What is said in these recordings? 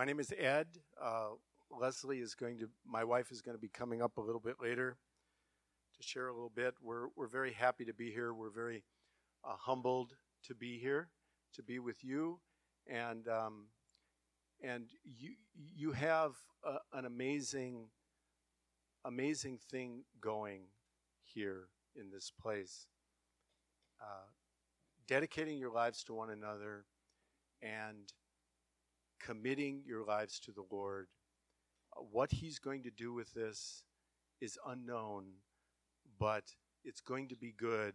My name is Ed. Uh, Leslie is going to, my wife is going to be coming up a little bit later to share a little bit. We're, we're very happy to be here. We're very uh, humbled to be here, to be with you. And, um, and you, you have a, an amazing, amazing thing going here in this place. Uh, dedicating your lives to one another and committing your lives to the Lord. Uh, what He's going to do with this is unknown, but it's going to be good,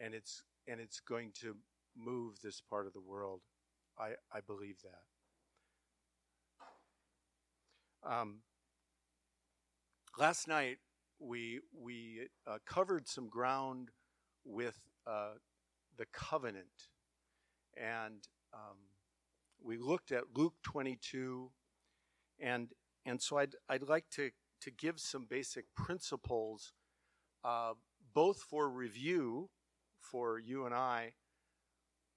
and it's and it's going to move this part of the world. I I believe that. Um, last night we we uh, covered some ground with uh, the covenant, and um, we looked at Luke 22, and and so I'd I'd like to to give some basic principles, uh, both for review for you and I,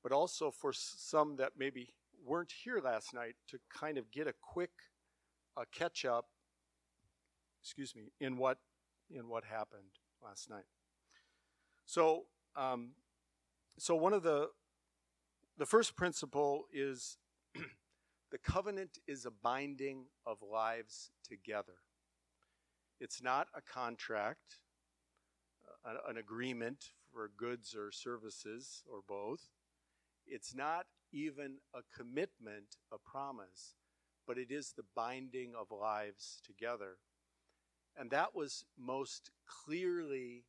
but also for some that maybe weren't here last night to kind of get a quick uh, catch up. Excuse me, in what in what happened last night. So, um, so one of the the first principle is the covenant is a binding of lives together. It's not a contract, uh, an agreement for goods or services or both. It's not even a commitment, a promise, but it is the binding of lives together. And that was most clearly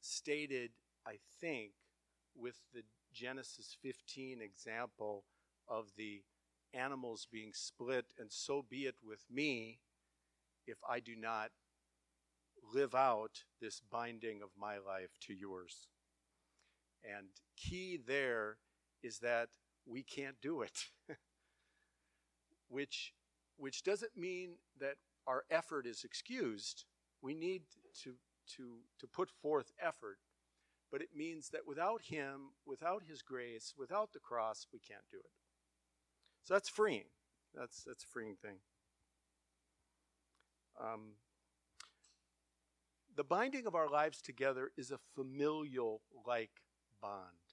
stated, I think, with the Genesis 15 example of the animals being split, and so be it with me if I do not live out this binding of my life to yours. And key there is that we can't do it. which which doesn't mean that our effort is excused. We need to to to put forth effort, but it means that without him, without his grace, without the cross, we can't do it. So that's freeing. That's that's a freeing thing. Um, the binding of our lives together is a familial like bond.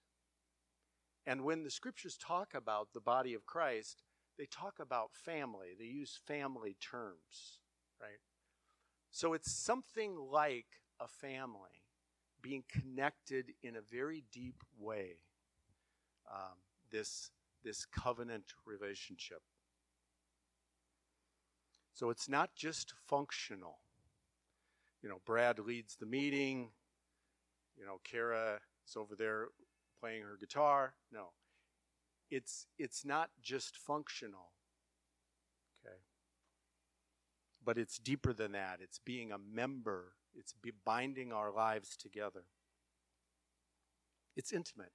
And when the scriptures talk about the body of Christ, they talk about family. They use family terms, right? So it's something like a family being connected in a very deep way. Um, this this covenant relationship. So it's not just functional. You know, Brad leads the meeting. You know, Kara is over there playing her guitar. No. It's it's not just functional. Okay. But it's deeper than that. It's being a member. It's binding our lives together. It's intimate.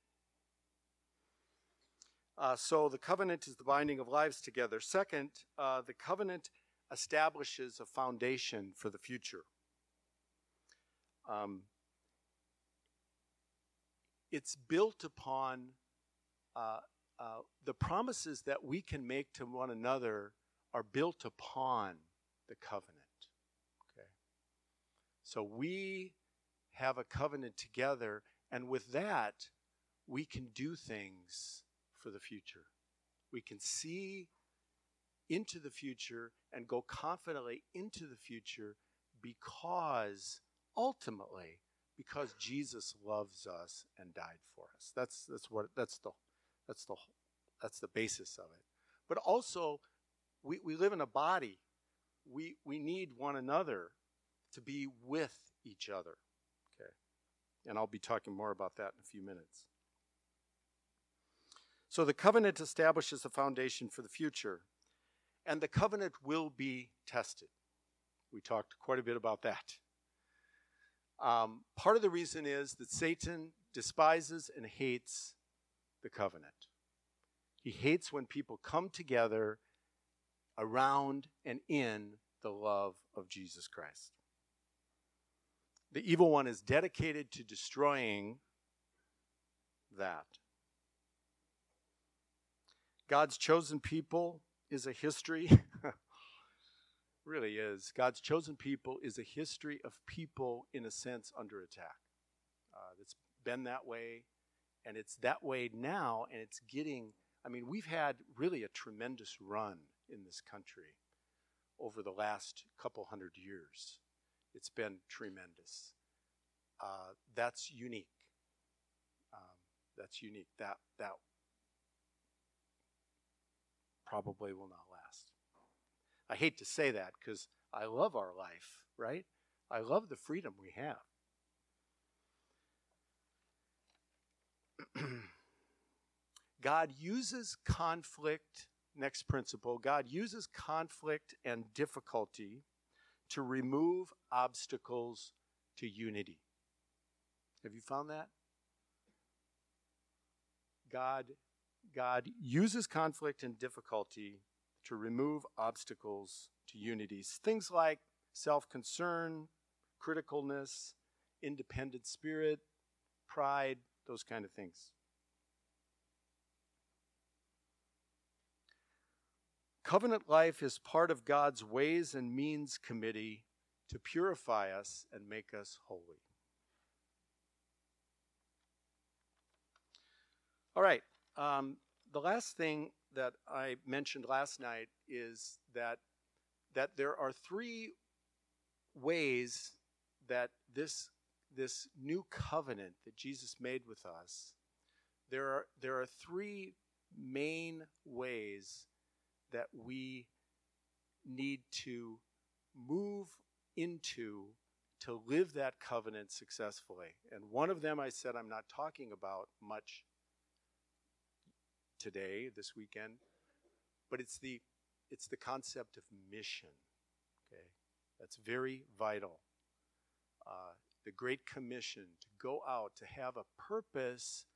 Uh, so the covenant is the binding of lives together. Second, uh, the covenant establishes a foundation for the future. Um, it's built upon uh, uh, the promises that we can make to one another are built upon the covenant. Okay, so we have a covenant together, and with that, we can do things for the future. We can see into the future and go confidently into the future because ultimately because Jesus loves us and died for us. That's that's what that's the that's the that's the basis of it. But also we, we live in a body. We we need one another to be with each other. Okay. And I'll be talking more about that in a few minutes. So the covenant establishes a foundation for the future, and the covenant will be tested. We talked quite a bit about that. Um, part of the reason is that Satan despises and hates the covenant. He hates when people come together around and in the love of Jesus Christ. The evil one is dedicated to destroying that. God's chosen people is a history. really is. God's chosen people is a history of people, in a sense, under attack. Uh, it's been that way, and it's that way now, and it's getting. I mean, we've had really a tremendous run in this country over the last couple hundred years. It's been tremendous. Uh, that's unique. Um, that's unique. That that probably will not last. I hate to say that because I love our life, right? I love the freedom we have. God uses conflict, next principle, God uses conflict and difficulty to remove obstacles to unity. Have you found that? God God uses conflict and difficulty to remove obstacles to unities. Things like self concern, criticalness, independent spirit, pride, those kind of things. Covenant life is part of God's ways and means committee to purify us and make us holy. All right, um, the last thing that I mentioned last night is that that there are three ways that this this new covenant that Jesus made with us there are there are three main ways that we need to move into to live that covenant successfully. And one of them I said I'm not talking about much today, this weekend, but it's the it's the concept of mission. Okay, that's very vital. Uh, the Great Commission to go out to have a purpose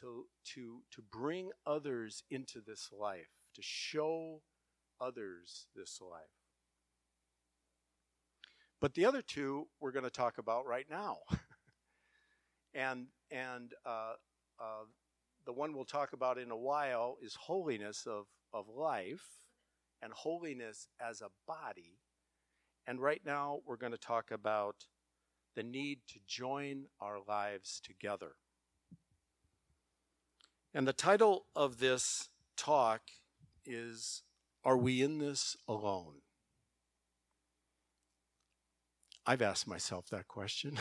to to to bring others into this life, to show others this life. But the other two we're going to talk about right now, and and uh, uh, the one we'll talk about in a while is holiness of, of life and holiness as a body. And right now, we're going to talk about the need to join our lives together. And the title of this talk is Are We in This Alone? I've asked myself that question.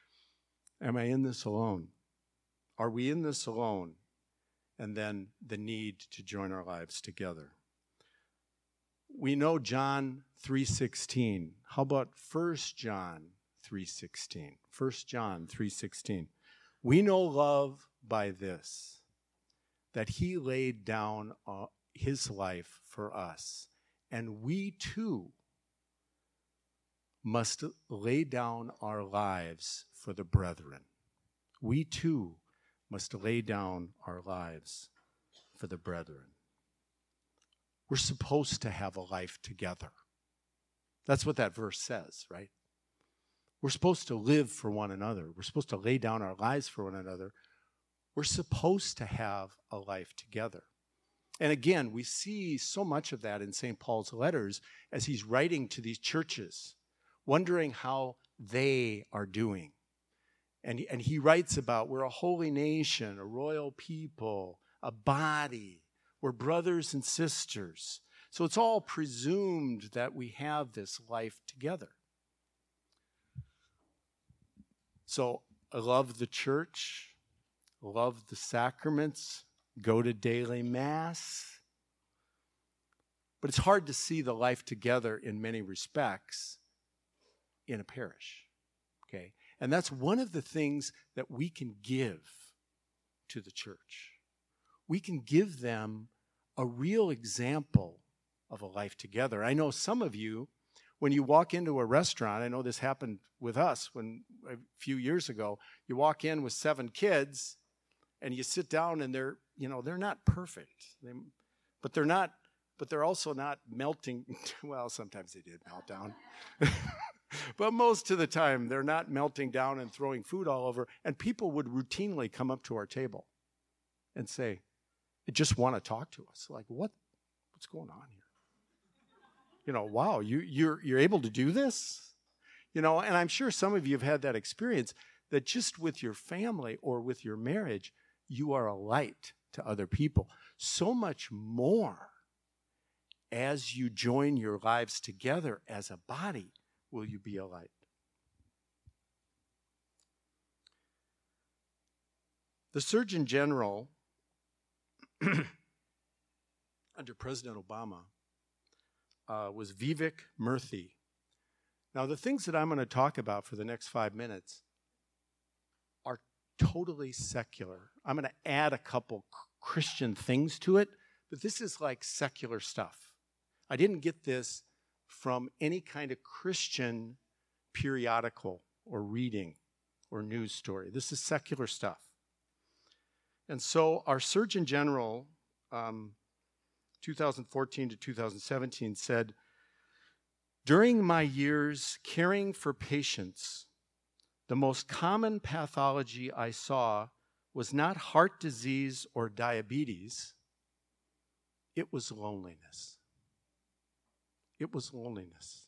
Am I in this alone? Are we in this alone? And then the need to join our lives together. We know John 3:16. How about 1 John 3:16? 1 John 3:16. We know love by this that he laid down uh, his life for us, and we too must lay down our lives for the brethren. We too must lay down our lives for the brethren. We're supposed to have a life together. That's what that verse says, right? We're supposed to live for one another. We're supposed to lay down our lives for one another. We're supposed to have a life together. And again, we see so much of that in St. Paul's letters as he's writing to these churches, wondering how they are doing. And, and he writes about we're a holy nation, a royal people, a body. We're brothers and sisters. So it's all presumed that we have this life together. So I love the church, love the sacraments, go to daily mass. But it's hard to see the life together in many respects in a parish. Okay? And that's one of the things that we can give to the church. We can give them a real example of a life together. I know some of you, when you walk into a restaurant, I know this happened with us when a few years ago, you walk in with seven kids and you sit down and they're, you know, they're not perfect. They, but they're not, but they're also not melting. Well, sometimes they did melt down. but most of the time, they're not melting down and throwing food all over. And people would routinely come up to our table and say, "They just want to talk to us. Like, what? what's going on here? You know, wow, you, you're, you're able to do this? You know, and I'm sure some of you have had that experience that just with your family or with your marriage, you are a light to other people. So much more as you join your lives together as a body will you be a light. The Surgeon General, under President Obama, uh, was Vivek Murthy. Now, the things that I'm going to talk about for the next five minutes are totally secular. I'm going to add a couple Christian things to it, but this is like secular stuff. I didn't get this from any kind of Christian periodical or reading or news story. This is secular stuff. And so our Surgeon General, um, 2014 to 2017, said, During my years caring for patients, the most common pathology I saw was not heart disease or diabetes, it was loneliness. It was loneliness.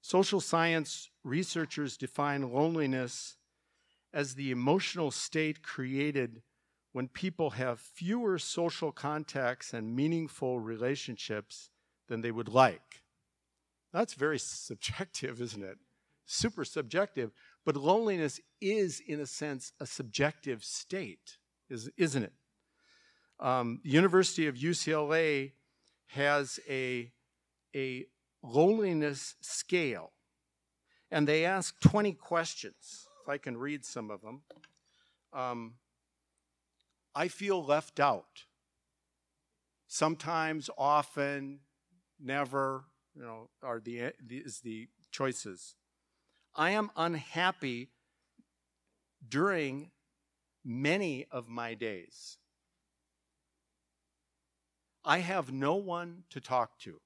Social science researchers define loneliness as the emotional state created when people have fewer social contacts and meaningful relationships than they would like. That's very subjective, isn't it? Super subjective. But loneliness is, in a sense, a subjective state, isn't it? Um, University of UCLA has a, a loneliness scale, and they ask 20 questions if I can read some of them. Um, I feel left out. Sometimes, often, never, you know, are the, is the choices. I am unhappy during many of my days. I have no one to talk to.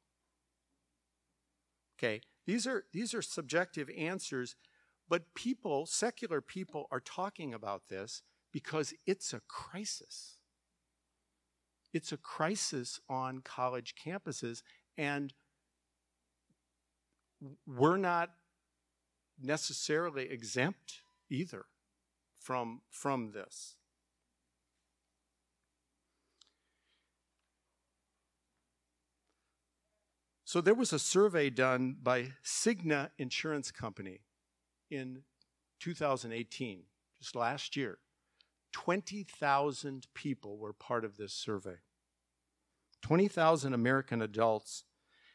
Okay, these are these are subjective answers but people, secular people, are talking about this because it's a crisis. It's a crisis on college campuses, and we're not necessarily exempt either from, from this. So there was a survey done by Cigna Insurance Company in 2018, just last year, 20,000 people were part of this survey. 20,000 American adults.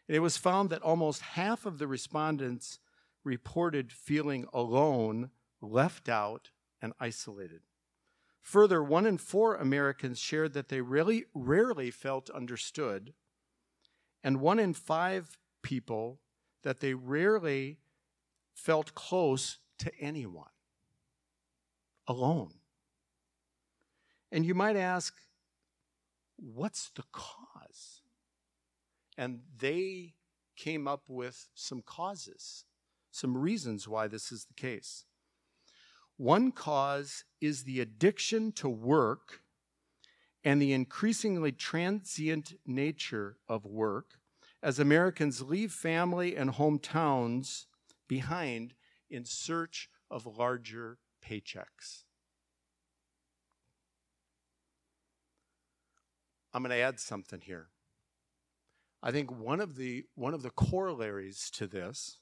And it was found that almost half of the respondents reported feeling alone, left out, and isolated. Further, one in four Americans shared that they really rarely felt understood, and one in five people that they rarely felt close to anyone, alone. And you might ask, what's the cause? And they came up with some causes, some reasons why this is the case. One cause is the addiction to work and the increasingly transient nature of work as Americans leave family and hometowns behind in search of larger paychecks. I'm going to add something here. I think one of the one of the corollaries to this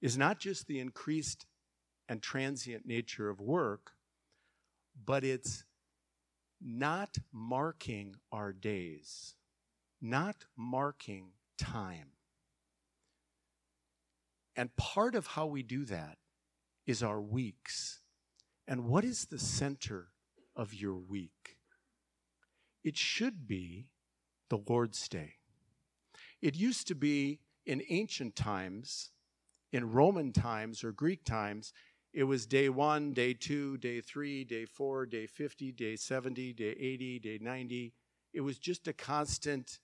is not just the increased and transient nature of work, but it's not marking our days, not marking time. And part of how we do that is our weeks. And what is the center of your week? It should be the Lord's Day. It used to be in ancient times, in Roman times or Greek times, it was day one, day two, day three, day four, day 50, day 70, day 80, day 90. It was just a constant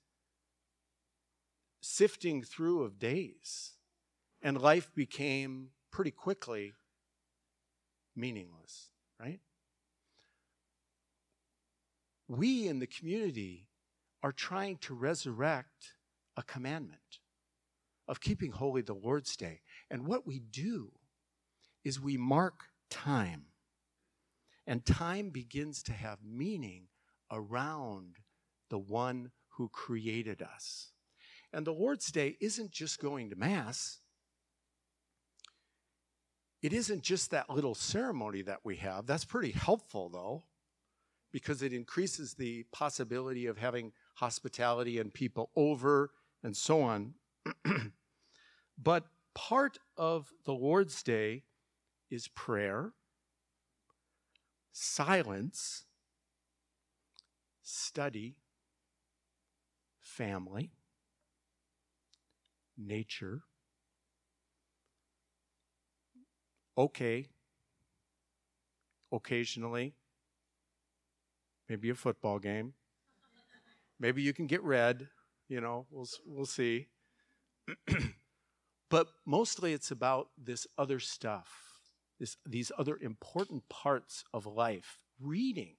sifting through of days and life became pretty quickly meaningless, right? we in the community are trying to resurrect a commandment of keeping holy the Lord's Day. And what we do is we mark time. And time begins to have meaning around the one who created us. And the Lord's Day isn't just going to Mass. It isn't just that little ceremony that we have. That's pretty helpful, though, because it increases the possibility of having hospitality and people over and so on. but part of the Lord's Day is prayer, silence, study, family, nature. Okay, occasionally, maybe a football game. Maybe you can get red, you know, we'll, we'll see. but mostly it's about this other stuff, this, these other important parts of life. Reading.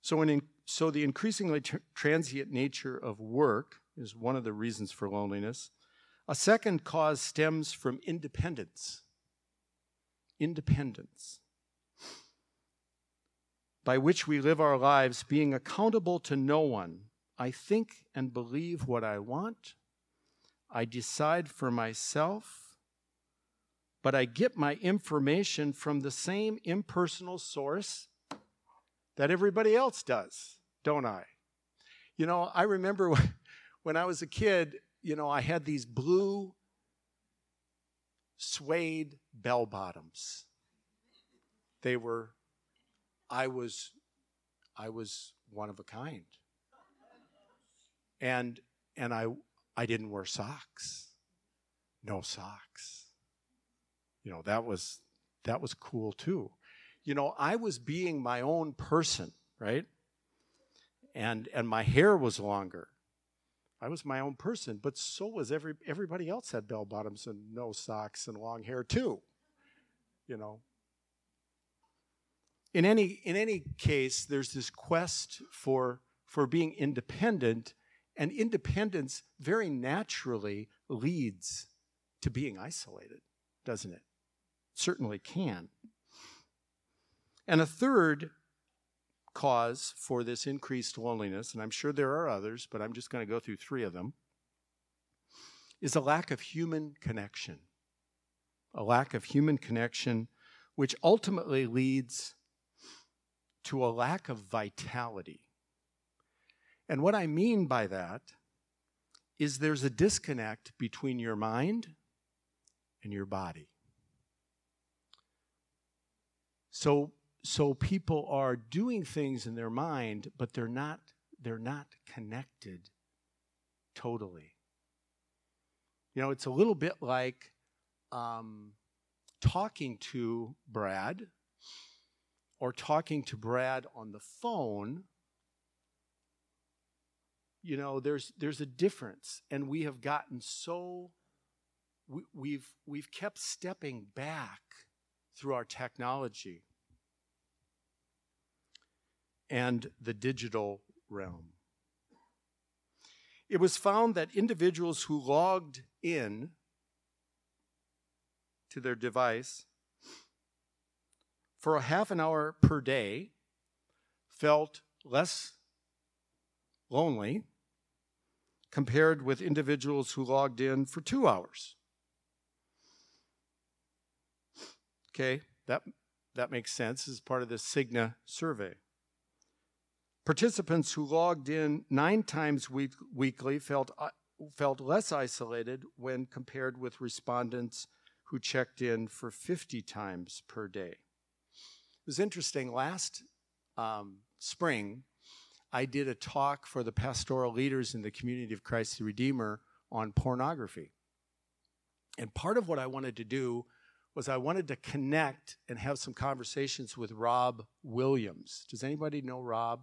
So, in, so the increasingly tr- transient nature of work is one of the reasons for loneliness. A second cause stems from independence. Independence by which we live our lives, being accountable to no one. I think and believe what I want. I decide for myself, but I get my information from the same impersonal source that everybody else does, don't I? You know, I remember when I was a kid, you know, I had these blue suede bell bottoms. They were I was I was one of a kind. And and I I didn't wear socks. No socks. You know, that was that was cool too. You know, I was being my own person, right? And and my hair was longer. I was my own person, but so was every everybody else had bell bottoms and no socks and long hair too. You know, in any in any case there's this quest for for being independent and independence very naturally leads to being isolated doesn't it? Certainly can. And a third cause for this increased loneliness and i'm sure there are others but i'm just going to go through three of them is a lack of human connection. A lack of human connection which ultimately leads to a lack of vitality. And what I mean by that is there's a disconnect between your mind and your body. So so people are doing things in their mind but they're not they're not connected totally. You know, it's a little bit like um, talking to Brad or talking to Brad on the phone, you know, there's there's a difference, and we have gotten so we, we've we've kept stepping back through our technology and the digital realm. It was found that individuals who logged in to their device for a half an hour per day felt less lonely compared with individuals who logged in for two hours. Okay, that, that makes sense as part of the Cigna survey. Participants who logged in nine times week, weekly felt, uh, felt less isolated when compared with respondents who checked in for 50 times per day. It was interesting. Last um, spring, I did a talk for the pastoral leaders in the community of Christ the Redeemer on pornography. And part of what I wanted to do was I wanted to connect and have some conversations with Rob Williams. Does anybody know Rob?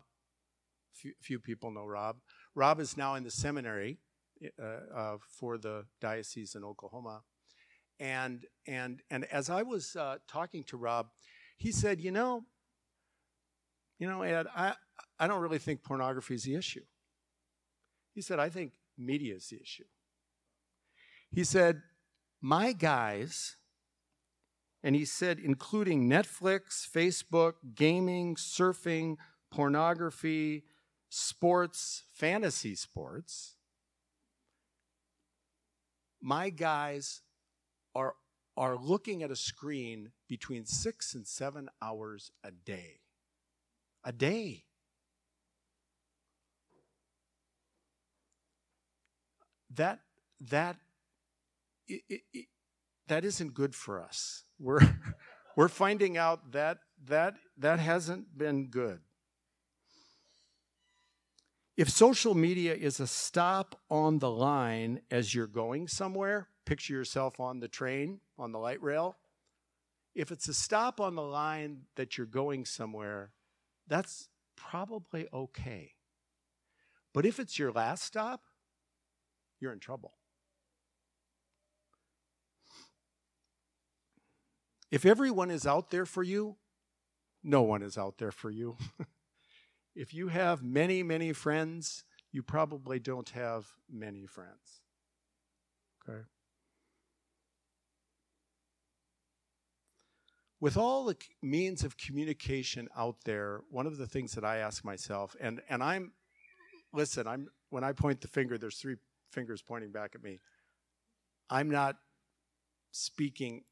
Few, people know Rob. Rob is now in the seminary uh, uh, for the diocese in Oklahoma. And, and, and as I was uh, talking to Rob, He said, You know, you know, Ed, I, I don't really think pornography is the issue. He said, I think media is the issue. He said, My guys, and he said, including Netflix, Facebook, gaming, surfing, pornography, sports, fantasy sports, my guys are, are looking at a screen between six and seven hours a day. A day. That, that, it, it, it, that isn't good for us. We're, we're finding out that, that that hasn't been good. If social media is a stop on the line as you're going somewhere, picture yourself on the train, on the light rail. If it's a stop on the line that you're going somewhere, that's probably okay. But if it's your last stop, you're in trouble. If everyone is out there for you, no one is out there for you. if you have many, many friends, you probably don't have many friends. Okay? With all the means of communication out there, one of the things that I ask myself, and, and I'm, listen, I'm, when I point the finger, there's three fingers pointing back at me. I'm not speaking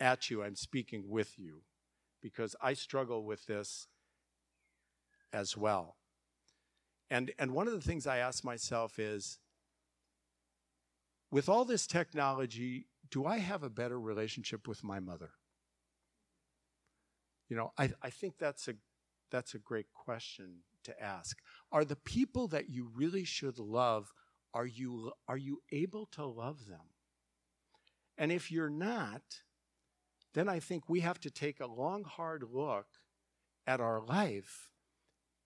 at you, I'm speaking with you because I struggle with this as well. And, and one of the things I ask myself is with all this technology, do I have a better relationship with my mother? You know, I, I think that's a, that's a great question to ask. Are the people that you really should love, are you, are you able to love them? And if you're not, then I think we have to take a long, hard look at our life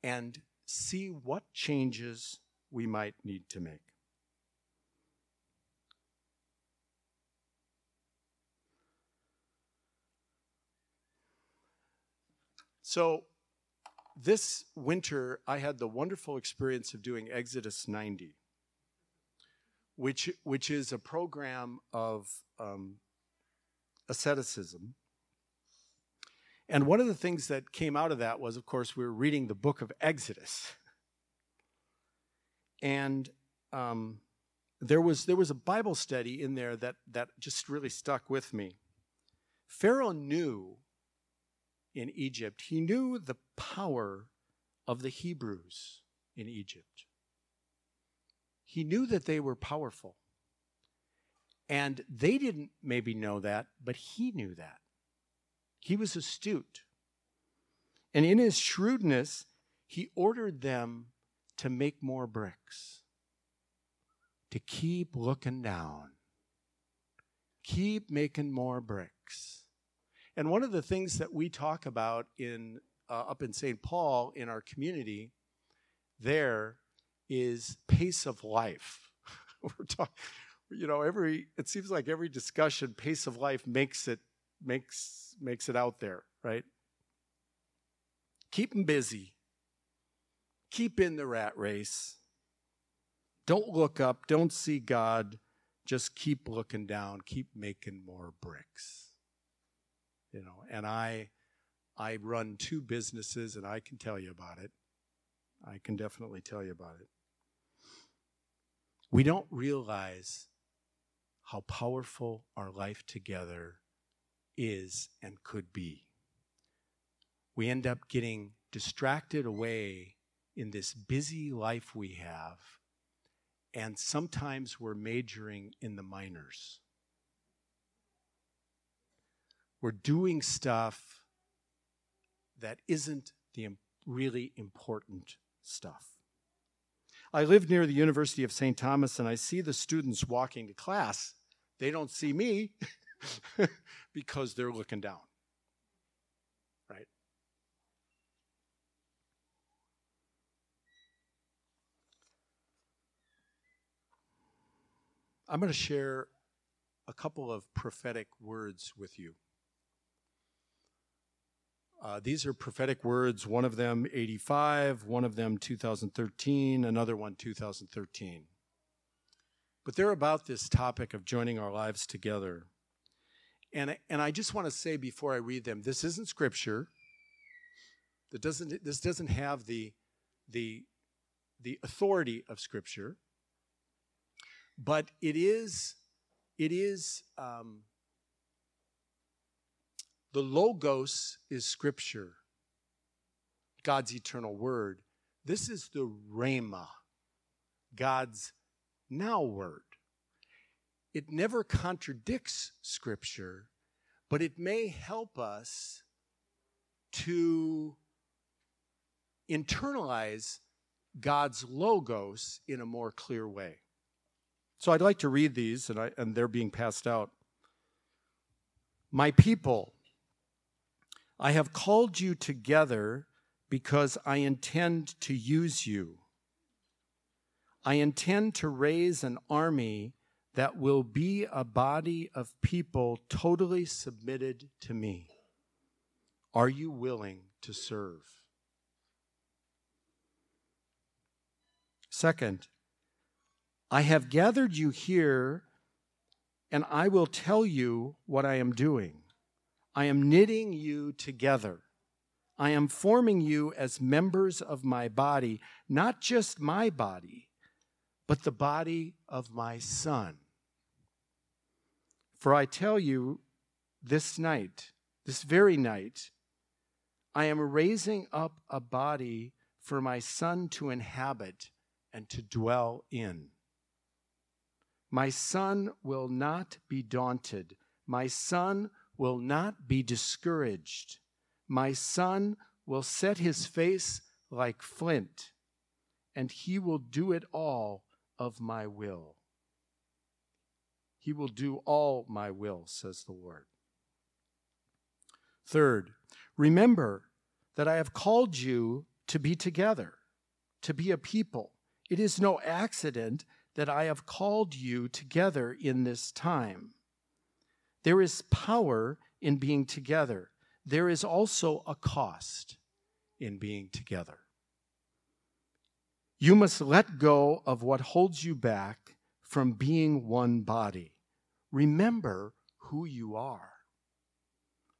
and see what changes we might need to make. So, this winter, I had the wonderful experience of doing Exodus 90, which, which is a program of um, asceticism. And one of the things that came out of that was, of course, we were reading the book of Exodus. And um, there, was, there was a Bible study in there that, that just really stuck with me. Pharaoh knew in Egypt, he knew the power of the Hebrews in Egypt. He knew that they were powerful. And they didn't maybe know that, but he knew that. He was astute. And in his shrewdness, he ordered them to make more bricks, to keep looking down, keep making more bricks. And one of the things that we talk about in uh, up in St. Paul in our community there is pace of life. We're talking you know every it seems like every discussion pace of life makes it makes makes it out there right? Keep them busy. Keep in the rat race. Don't look up. Don't see god. Just keep looking down. Keep making more bricks. You know and i i run two businesses and i can tell you about it. I can definitely tell you about it we don't realize how powerful our life together is and could be. We end up getting distracted away in this busy life we have, and sometimes we're majoring in the minors. We're doing stuff that isn't the really important stuff. I live near the University of St. Thomas and I see the students walking to class they don't see me because they're looking down. Right? I'm going to share a couple of prophetic words with you. Uh, these are prophetic words, one of them 85, one of them 2013, another one 2013. But they're about this topic of joining our lives together. And, and I just want to say before I read them, this isn't scripture. That doesn't, this doesn't have the, the, the authority of scripture. But it is, it is um, the Logos is Scripture, God's eternal Word. This is the Rhema, God's now Word. It never contradicts Scripture, but it may help us to internalize God's Logos in a more clear way. So I'd like to read these, and, I, and they're being passed out. My people, I have called you together because I intend to use you. I intend to raise an army that will be a body of people totally submitted to me. Are you willing to serve? Second, I have gathered you here, and I will tell you what I am doing. I am knitting you together. I am forming you as members of my body, not just my body, but the body of my Son. For I tell you this night, this very night, I am raising up a body for my Son to inhabit and to dwell in. My Son will not be daunted. My Son will not be discouraged. My son will set his face like flint, and he will do it all of my will. He will do all my will, says the Lord. Third, remember that I have called you to be together, to be a people. It is no accident that I have called you together in this time. There is power in being together. There is also a cost in being together. You must let go of what holds you back from being one body. Remember who you are.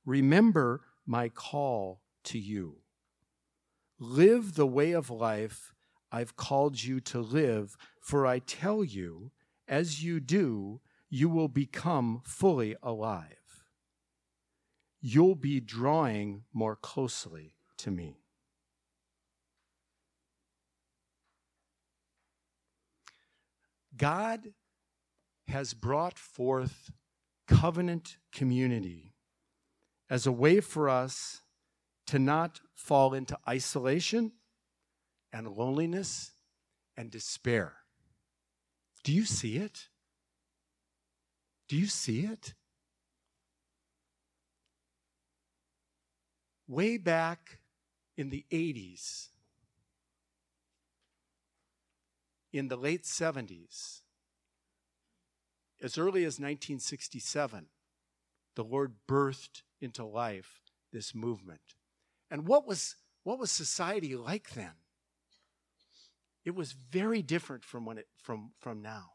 Remember my call to you. Live the way of life I've called you to live, for I tell you, as you do, you will become fully alive. You'll be drawing more closely to me. God has brought forth covenant community as a way for us to not fall into isolation and loneliness and despair. Do you see it? Do you see it? Way back in the 80s, in the late 70s, as early as 1967, the Lord birthed into life this movement. And what was, what was society like then? It was very different from, when it, from, from now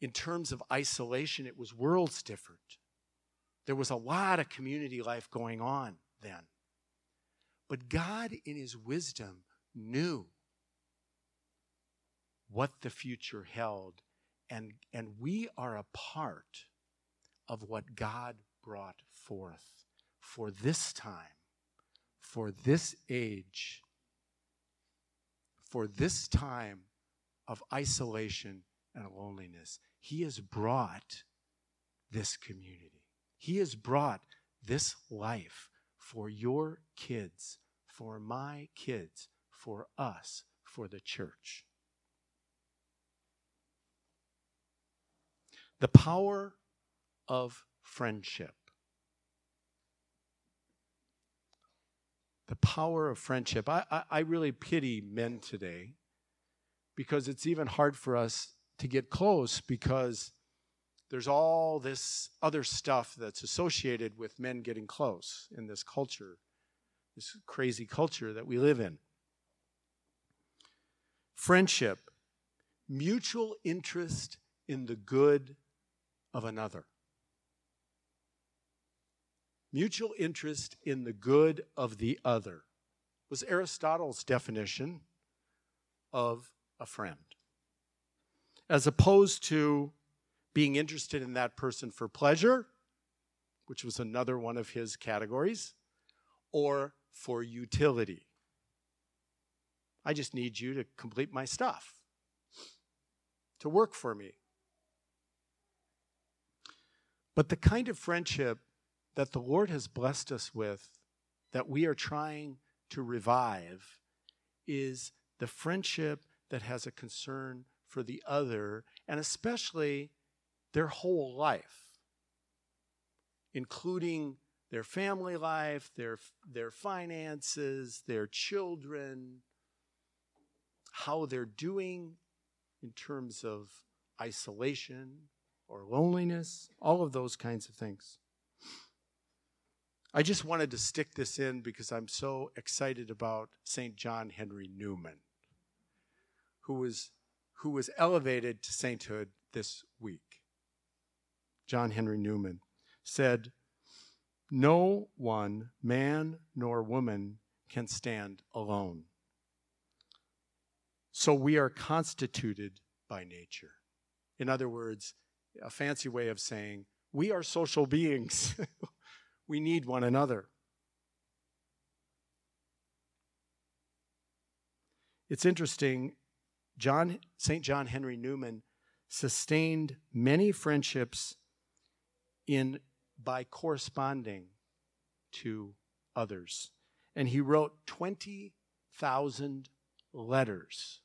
in terms of isolation, it was worlds different. There was a lot of community life going on then. But God, in His wisdom, knew what the future held. And, and we are a part of what God brought forth for this time, for this age, for this time of isolation and loneliness. He has brought this community. He has brought this life for your kids, for my kids, for us, for the church. The power of friendship. The power of friendship. I, I, I, really pity men today because it's even hard for us to get close because there's all this other stuff that's associated with men getting close in this culture, this crazy culture that we live in. Friendship, mutual interest in the good of another. Mutual interest in the good of the other was Aristotle's definition of a friend. As opposed to being interested in that person for pleasure, which was another one of his categories, or for utility. I just need you to complete my stuff, to work for me. But the kind of friendship that the Lord has blessed us with, that we are trying to revive, is the friendship that has a concern for the other, and especially their whole life, including their family life, their, their finances, their children, how they're doing in terms of isolation or loneliness, all of those kinds of things. I just wanted to stick this in because I'm so excited about St. John Henry Newman, who was, who was elevated to sainthood this week. John Henry Newman, said, No one, man nor woman, can stand alone. So we are constituted by nature. In other words, a fancy way of saying, we are social beings. we need one another. It's interesting, John, St. John Henry Newman sustained many friendships in by corresponding to others. And he wrote 20,000 letters,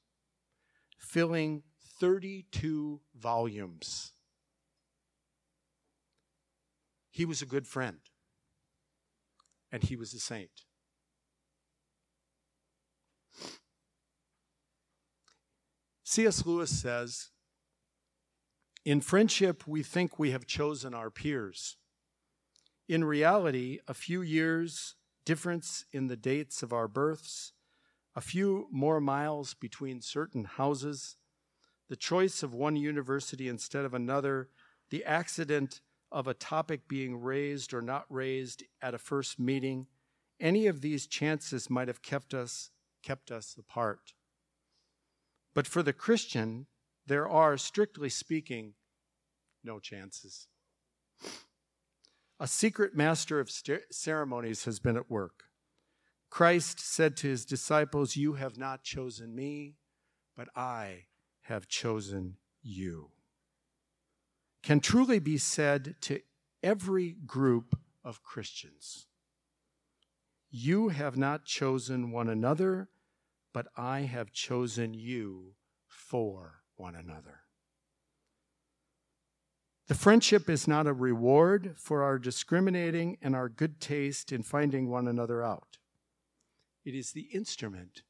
filling 32 volumes. He was a good friend, and he was a saint. C.S. Lewis says in friendship, we think we have chosen our peers. In reality, a few years difference in the dates of our births, a few more miles between certain houses, the choice of one university instead of another, the accident of a topic being raised or not raised at a first meeting, any of these chances might have kept us kept us apart. But for the Christian, there are, strictly speaking, no chances. A secret master of ceremonies has been at work. Christ said to his disciples, You have not chosen me, but I have chosen you. Can truly be said to every group of Christians. You have not chosen one another, but I have chosen you for one another. The friendship is not a reward for our discriminating and our good taste in finding one another out. It is the instrument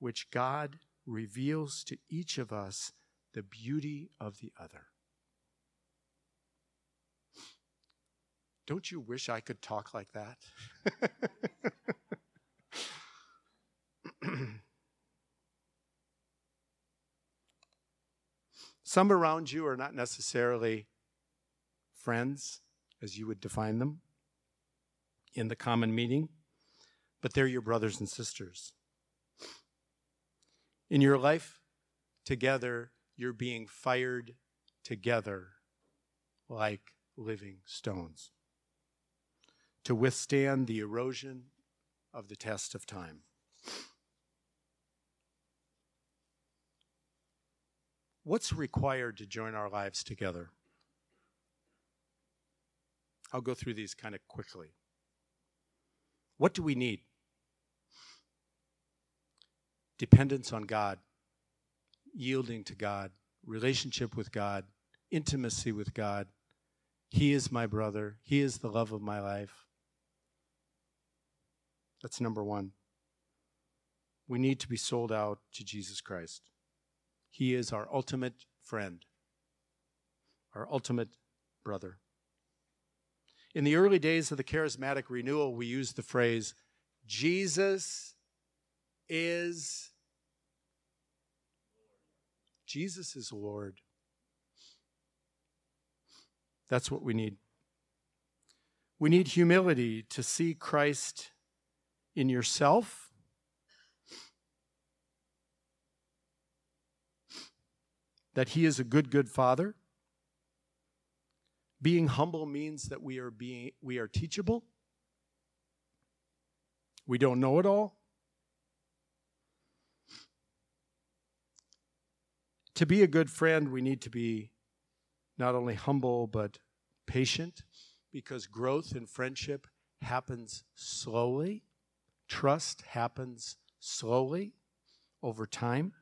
which God reveals to each of us the beauty of the other. Don't you wish I could talk like that? Some around you are not necessarily friends, as you would define them in the common meeting, but they're your brothers and sisters. In your life together, you're being fired together like living stones to withstand the erosion of the test of time. What's required to join our lives together? I'll go through these kind of quickly. What do we need? Dependence on God, yielding to God, relationship with God, intimacy with God. He is my brother, He is the love of my life. That's number one. We need to be sold out to Jesus Christ. He is our ultimate friend, our ultimate brother. In the early days of the charismatic renewal, we used the phrase, Jesus is Jesus is Lord. That's what we need. We need humility to see Christ in yourself. That he is a good, good father. Being humble means that we are being we are teachable. We don't know it all. To be a good friend, we need to be not only humble but patient because growth in friendship happens slowly. Trust happens slowly over time.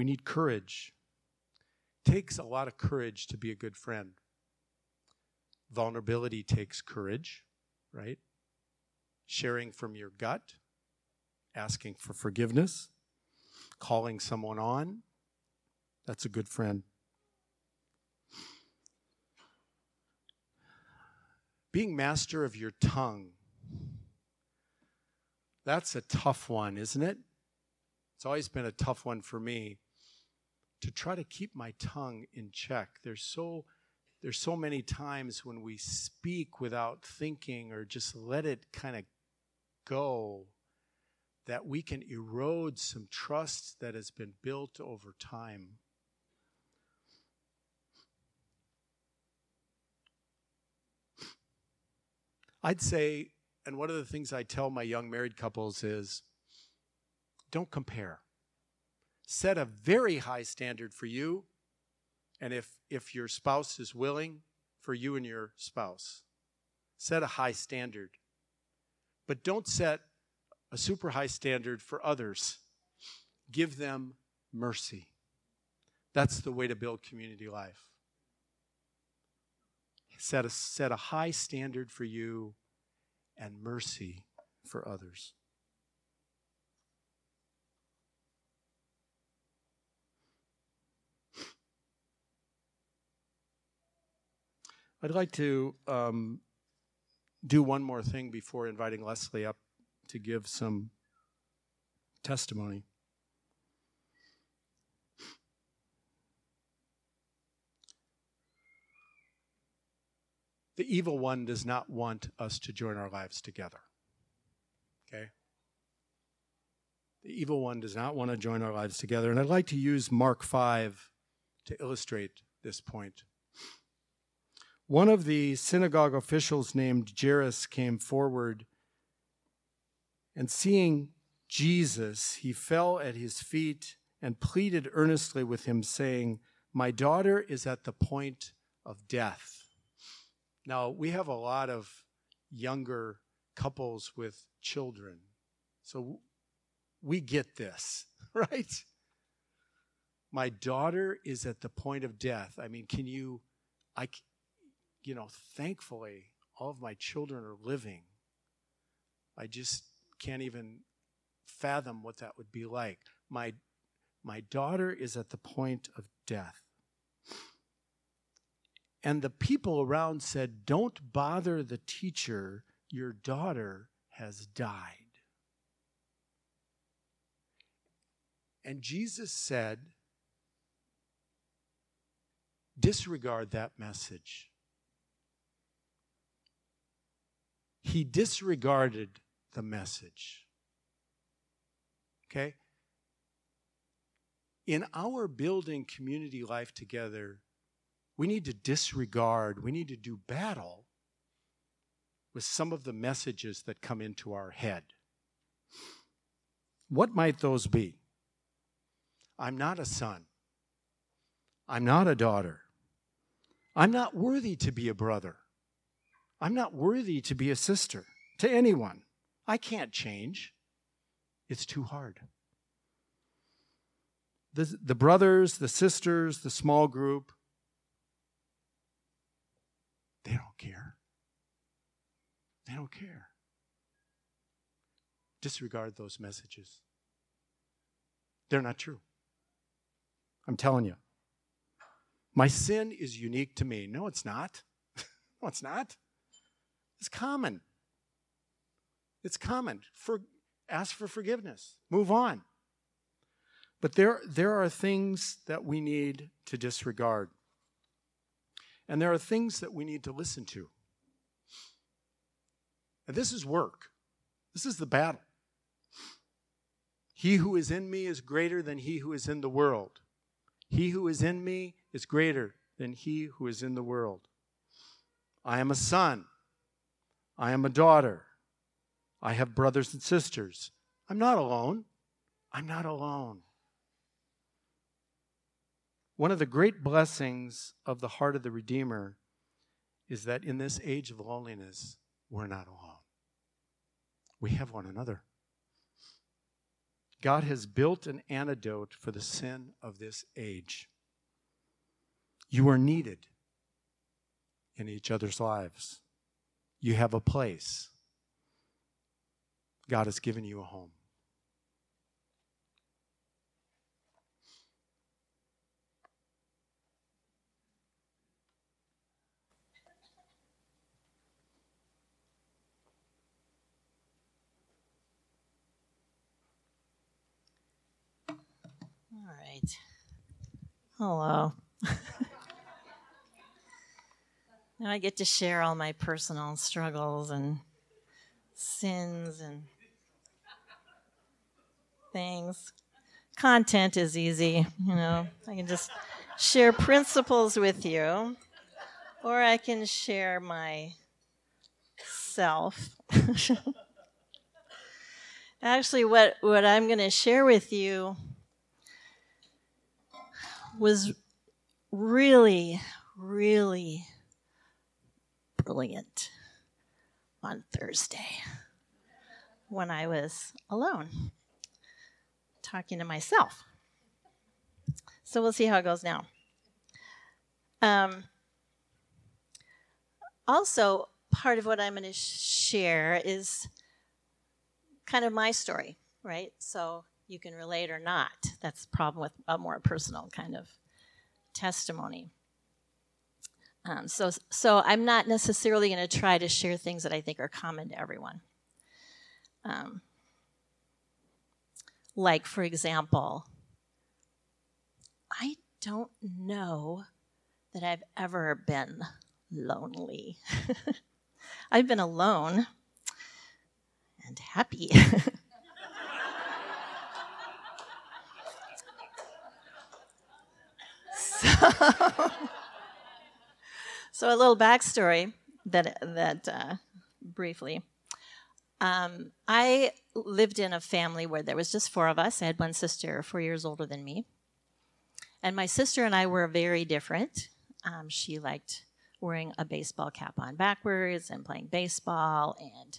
We need courage. It takes a lot of courage to be a good friend. Vulnerability takes courage, right? Sharing from your gut, asking for forgiveness, calling someone on. That's a good friend. Being master of your tongue. That's a tough one, isn't it? It's always been a tough one for me to try to keep my tongue in check. There's so there's so many times when we speak without thinking or just let it kind of go that we can erode some trust that has been built over time. I'd say, and one of the things I tell my young married couples is don't compare set a very high standard for you, and if, if your spouse is willing, for you and your spouse. Set a high standard. But don't set a super high standard for others. Give them mercy. That's the way to build community life. Set a, set a high standard for you and mercy for others. I'd like to um, do one more thing before inviting Leslie up to give some testimony. The evil one does not want us to join our lives together. Okay? The evil one does not want to join our lives together. And I'd like to use Mark 5 to illustrate this point. One of the synagogue officials named Jairus came forward, and seeing Jesus, he fell at his feet and pleaded earnestly with him, saying, My daughter is at the point of death. Now, we have a lot of younger couples with children, so we get this, right? My daughter is at the point of death. I mean, can you, I, you know, thankfully, all of my children are living. I just can't even fathom what that would be like. My, my daughter is at the point of death. And the people around said, Don't bother the teacher, your daughter has died. And Jesus said, Disregard that message. He disregarded the message. Okay? In our building community life together, we need to disregard, we need to do battle with some of the messages that come into our head. What might those be? I'm not a son. I'm not a daughter. I'm not worthy to be a brother. I'm not worthy to be a sister to anyone. I can't change. It's too hard. The, the brothers, the sisters, the small group, they don't care. They don't care. Disregard those messages. They're not true. I'm telling you. My sin is unique to me. No, it's not. no, it's not. It's common. It's common. For, ask for forgiveness. Move on. But there, there are things that we need to disregard. And there are things that we need to listen to. And this is work. This is the battle. He who is in me is greater than he who is in the world. He who is in me is greater than he who is in the world. I am a son. I am a daughter. I have brothers and sisters. I'm not alone. I'm not alone. One of the great blessings of the heart of the Redeemer is that in this age of loneliness, we're not alone. We have one another. God has built an antidote for the sin of this age. You are needed in each other's lives. You have a place. God has given you a home. right. Hello. now I get to share all my personal struggles and sins and things. Content is easy, you know. I can just share principles with you, or I can share my self. Actually, what, what I'm going to share with you was really, really brilliant on Thursday when I was alone talking to myself. So we'll see how it goes now. Um, also, part of what I'm going to share is kind of my story, right? So you can relate or not. That's the problem with a more personal kind of testimony. Um, so, so I'm not necessarily going to try to share things that I think are common to everyone. Um, like, for example, I don't know that I've ever been lonely. I've been alone and happy. so a little backstory that that uh, briefly. Um, I lived in a family where there was just four of us. I had one sister, four years older than me, and my sister and I were very different. Um, she liked wearing a baseball cap on backwards and playing baseball and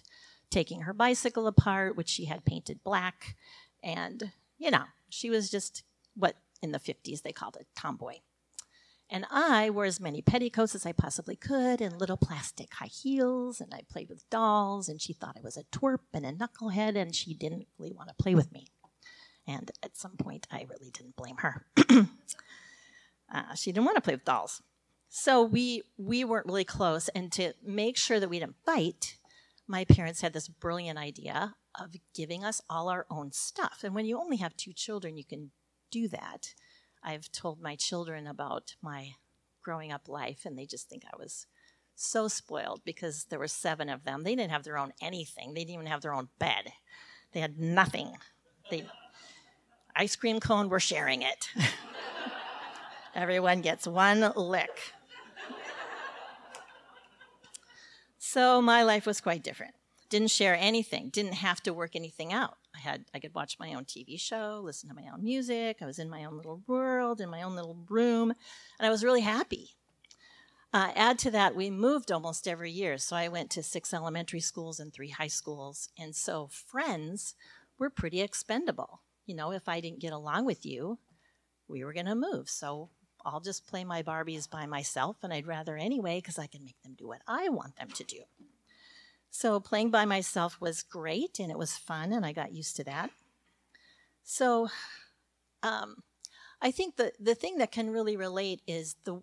taking her bicycle apart, which she had painted black, and you know she was just what in the 50s they called a tomboy. And I wore as many petticoats as I possibly could and little plastic high heels. And I played with dolls. And she thought I was a twerp and a knucklehead. And she didn't really want to play with me. And at some point, I really didn't blame her. uh, she didn't want to play with dolls. So we, we weren't really close. And to make sure that we didn't fight, my parents had this brilliant idea of giving us all our own stuff. And when you only have two children, you can do that. I've told my children about my growing up life, and they just think I was so spoiled because there were seven of them. They didn't have their own anything. They didn't even have their own bed. They had nothing. They ice cream cone, we're sharing it. Everyone gets one lick. So my life was quite different. Didn't share anything, didn't have to work anything out. I had I could watch my own TV show, listen to my own music. I was in my own little world, in my own little room, and I was really happy. Uh, add to that, we moved almost every year. So I went to six elementary schools and three high schools. And so friends were pretty expendable. You know, if I didn't get along with you, we were going to move. So I'll just play my Barbies by myself, and I'd rather anyway because I can make them do what I want them to do. So playing by myself was great and it was fun, and I got used to that. So um, I think the, the thing that can really relate is the,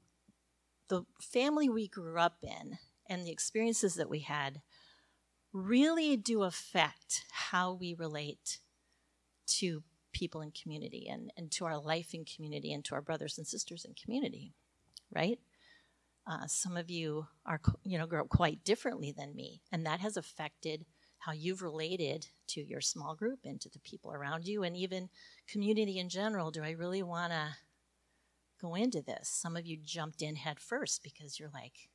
the family we grew up in and the experiences that we had really do affect how we relate to people in community and, and to our life in community and to our brothers and sisters in community, right? Uh, some of you are, you know, grow up quite differently than me, and that has affected how you've related to your small group and to the people around you, and even community in general. Do I really want to go into this? Some of you jumped in head first because you're like,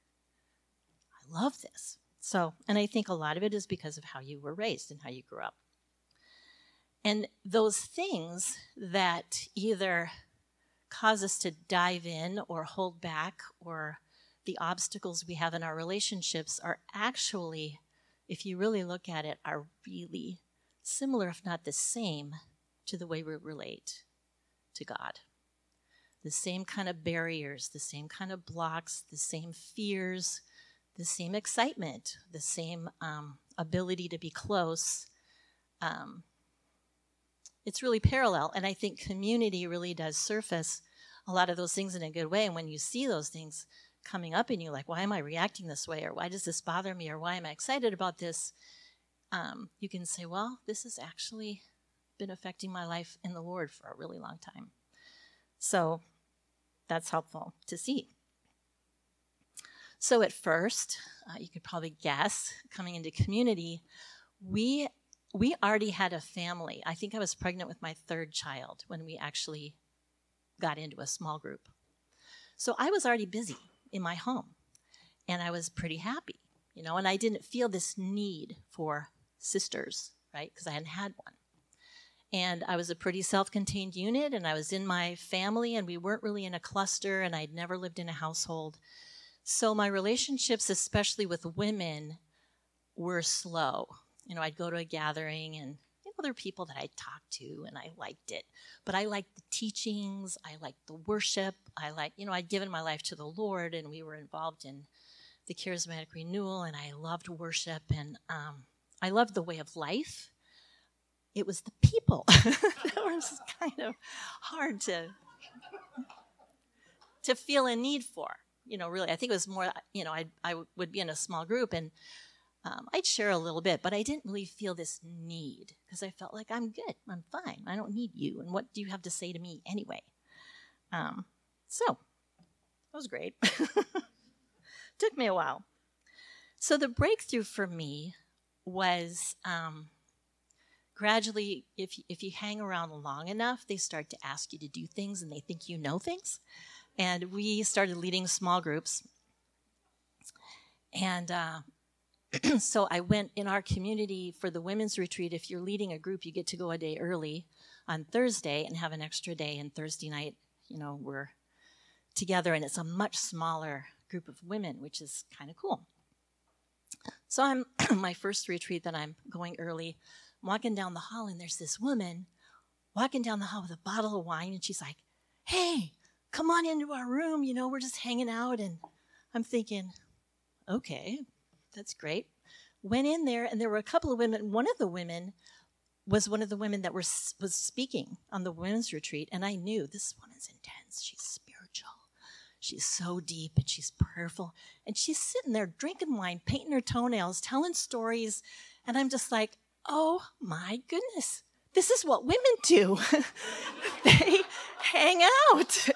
I love this. So, and I think a lot of it is because of how you were raised and how you grew up. And those things that either cause us to dive in or hold back, or the obstacles we have in our relationships are actually, if you really look at it, are really similar, if not the same, to the way we relate to God. The same kind of barriers, the same kind of blocks, the same fears, the same excitement, the same um, ability to be close. Um, it's really parallel. And I think community really does surface a lot of those things in a good way. And when you see those things coming up in you, like, why am I reacting this way? Or why does this bother me? Or why am I excited about this? Um, you can say, well, this has actually been affecting my life in the Lord for a really long time. So that's helpful to see. So at first, uh, you could probably guess, coming into community, we we already had a family. I think I was pregnant with my third child when we actually got into a small group. So I was already busy in my home and I was pretty happy, you know, and I didn't feel this need for sisters, right? Because I hadn't had one. And I was a pretty self contained unit and I was in my family and we weren't really in a cluster and I'd never lived in a household. So my relationships, especially with women, were slow you know, I'd go to a gathering and were people that I talked to and I liked it. But I liked the teachings, I liked the worship, I liked, you know, I'd given my life to the Lord and we were involved in the charismatic renewal and I loved worship and um, I loved the way of life. It was the people that was kind of hard to to feel a need for. You know, really, I think it was more. You know, I I would be in a small group and um, I'd share a little bit, but I didn't really feel this need because I felt like I'm good, I'm fine, I don't need you. And what do you have to say to me anyway? Um, so that was great. Took me a while. So the breakthrough for me was um, gradually, if if you hang around long enough, they start to ask you to do things, and they think you know things. And we started leading small groups, and uh, so I went in our community for the women's retreat. If you're leading a group, you get to go a day early on Thursday and have an extra day. And Thursday night, you know, we're together, and it's a much smaller group of women, which is kind of cool. So I'm my first retreat that I'm going early. I'm walking down the hall, and there's this woman walking down the hall with a bottle of wine, and she's like, "Hey, come on into our room. You know, we're just hanging out." And I'm thinking, okay, that's great. Went in there, and there were a couple of women. One of the women was one of the women that were was speaking on the women's retreat, and I knew this woman's intense. She's spiritual. She's so deep and she's prayerful. And she's sitting there drinking wine, painting her toenails, telling stories. And I'm just like, oh my goodness, this is what women do. they hang out.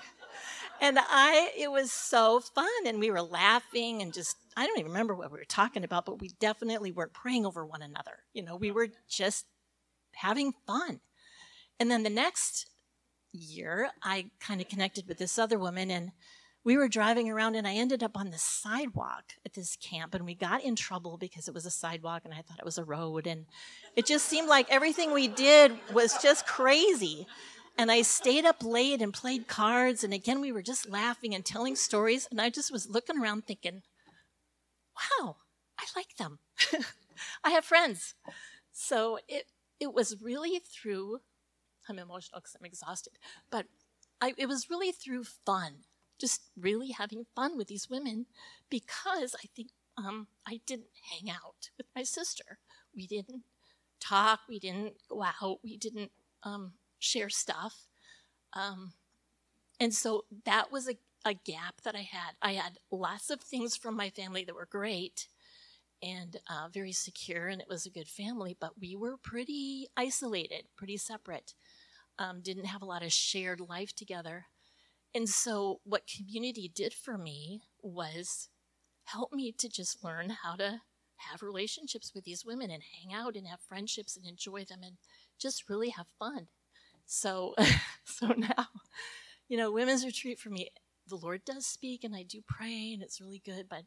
And I, it was so fun. And we were laughing and just I don't even remember what we were talking about, but we definitely weren't praying over one another. You know, we were just having fun. And then the next year, I kind of connected with this other woman, and we were driving around, and I ended up on the sidewalk at this camp, and we got in trouble because it was a sidewalk, and I thought it was a road, and it just seemed like everything we did was just crazy. And I stayed up late and played cards, and again, we were just laughing and telling stories, and I just was looking around thinking, wow, I like them. I have friends. So it it was really through I'm emotional because I'm exhausted, but I, it was really through fun, just really having fun with these women because I think um, I didn't hang out with my sister. We didn't talk. We didn't go out. We didn't um, share stuff. Um, And so that was a, a gap that I had. I had lots of things from my family that were great and uh, very secure, and it was a good family, but we were pretty isolated, pretty separate. Um, didn't have a lot of shared life together. And so, what community did for me was help me to just learn how to have relationships with these women and hang out and have friendships and enjoy them and just really have fun. So, so now, you know, women's retreat for me, the Lord does speak and I do pray and it's really good, but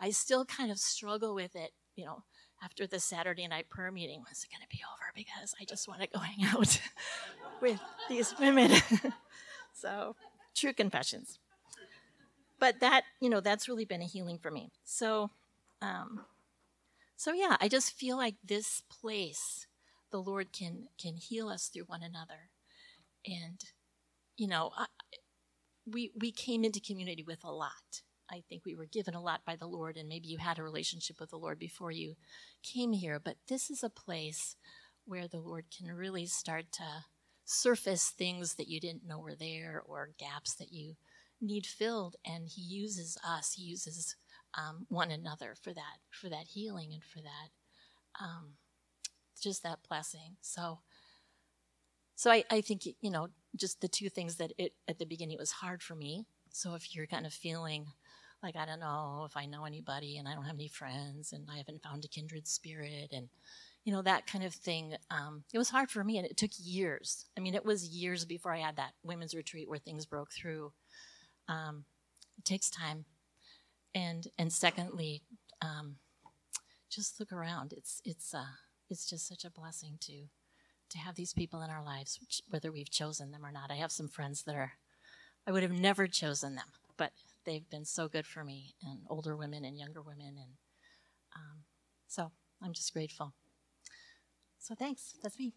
I still kind of struggle with it, you know, after the Saturday night prayer meeting. When's it going to be over? Because I just want to go hang out with these women. so, true confessions. But that, you know, that's really been a healing for me. So, um, so yeah, I just feel like this place, the Lord can can heal us through one another, and you know, I, we we came into community with a lot. I think we were given a lot by the Lord, and maybe you had a relationship with the Lord before you came here. But this is a place where the Lord can really start to surface things that you didn't know were there or gaps that you need filled. And He uses us, He uses um, one another for that, for that healing and for that, um, just that blessing. So, so I, I think, you know, just the two things that it, at the beginning it was hard for me. So if you're kind of feeling like, I don't know if I know anybody and I don't have any friends and I haven't found a kindred spirit and, you know, that kind of thing. Um, it was hard for me and it took years. I mean, it was years before I had that women's retreat where things broke through. Um, it takes time. And, and secondly, um, just look around. It's, it's, uh, it's just such a blessing to, to have these people in our lives, whether we've chosen them or not. I have some friends that are, I would have never chosen them, but they've been so good for me, and older women and younger women, and um, so I'm just grateful. So thanks. That's me.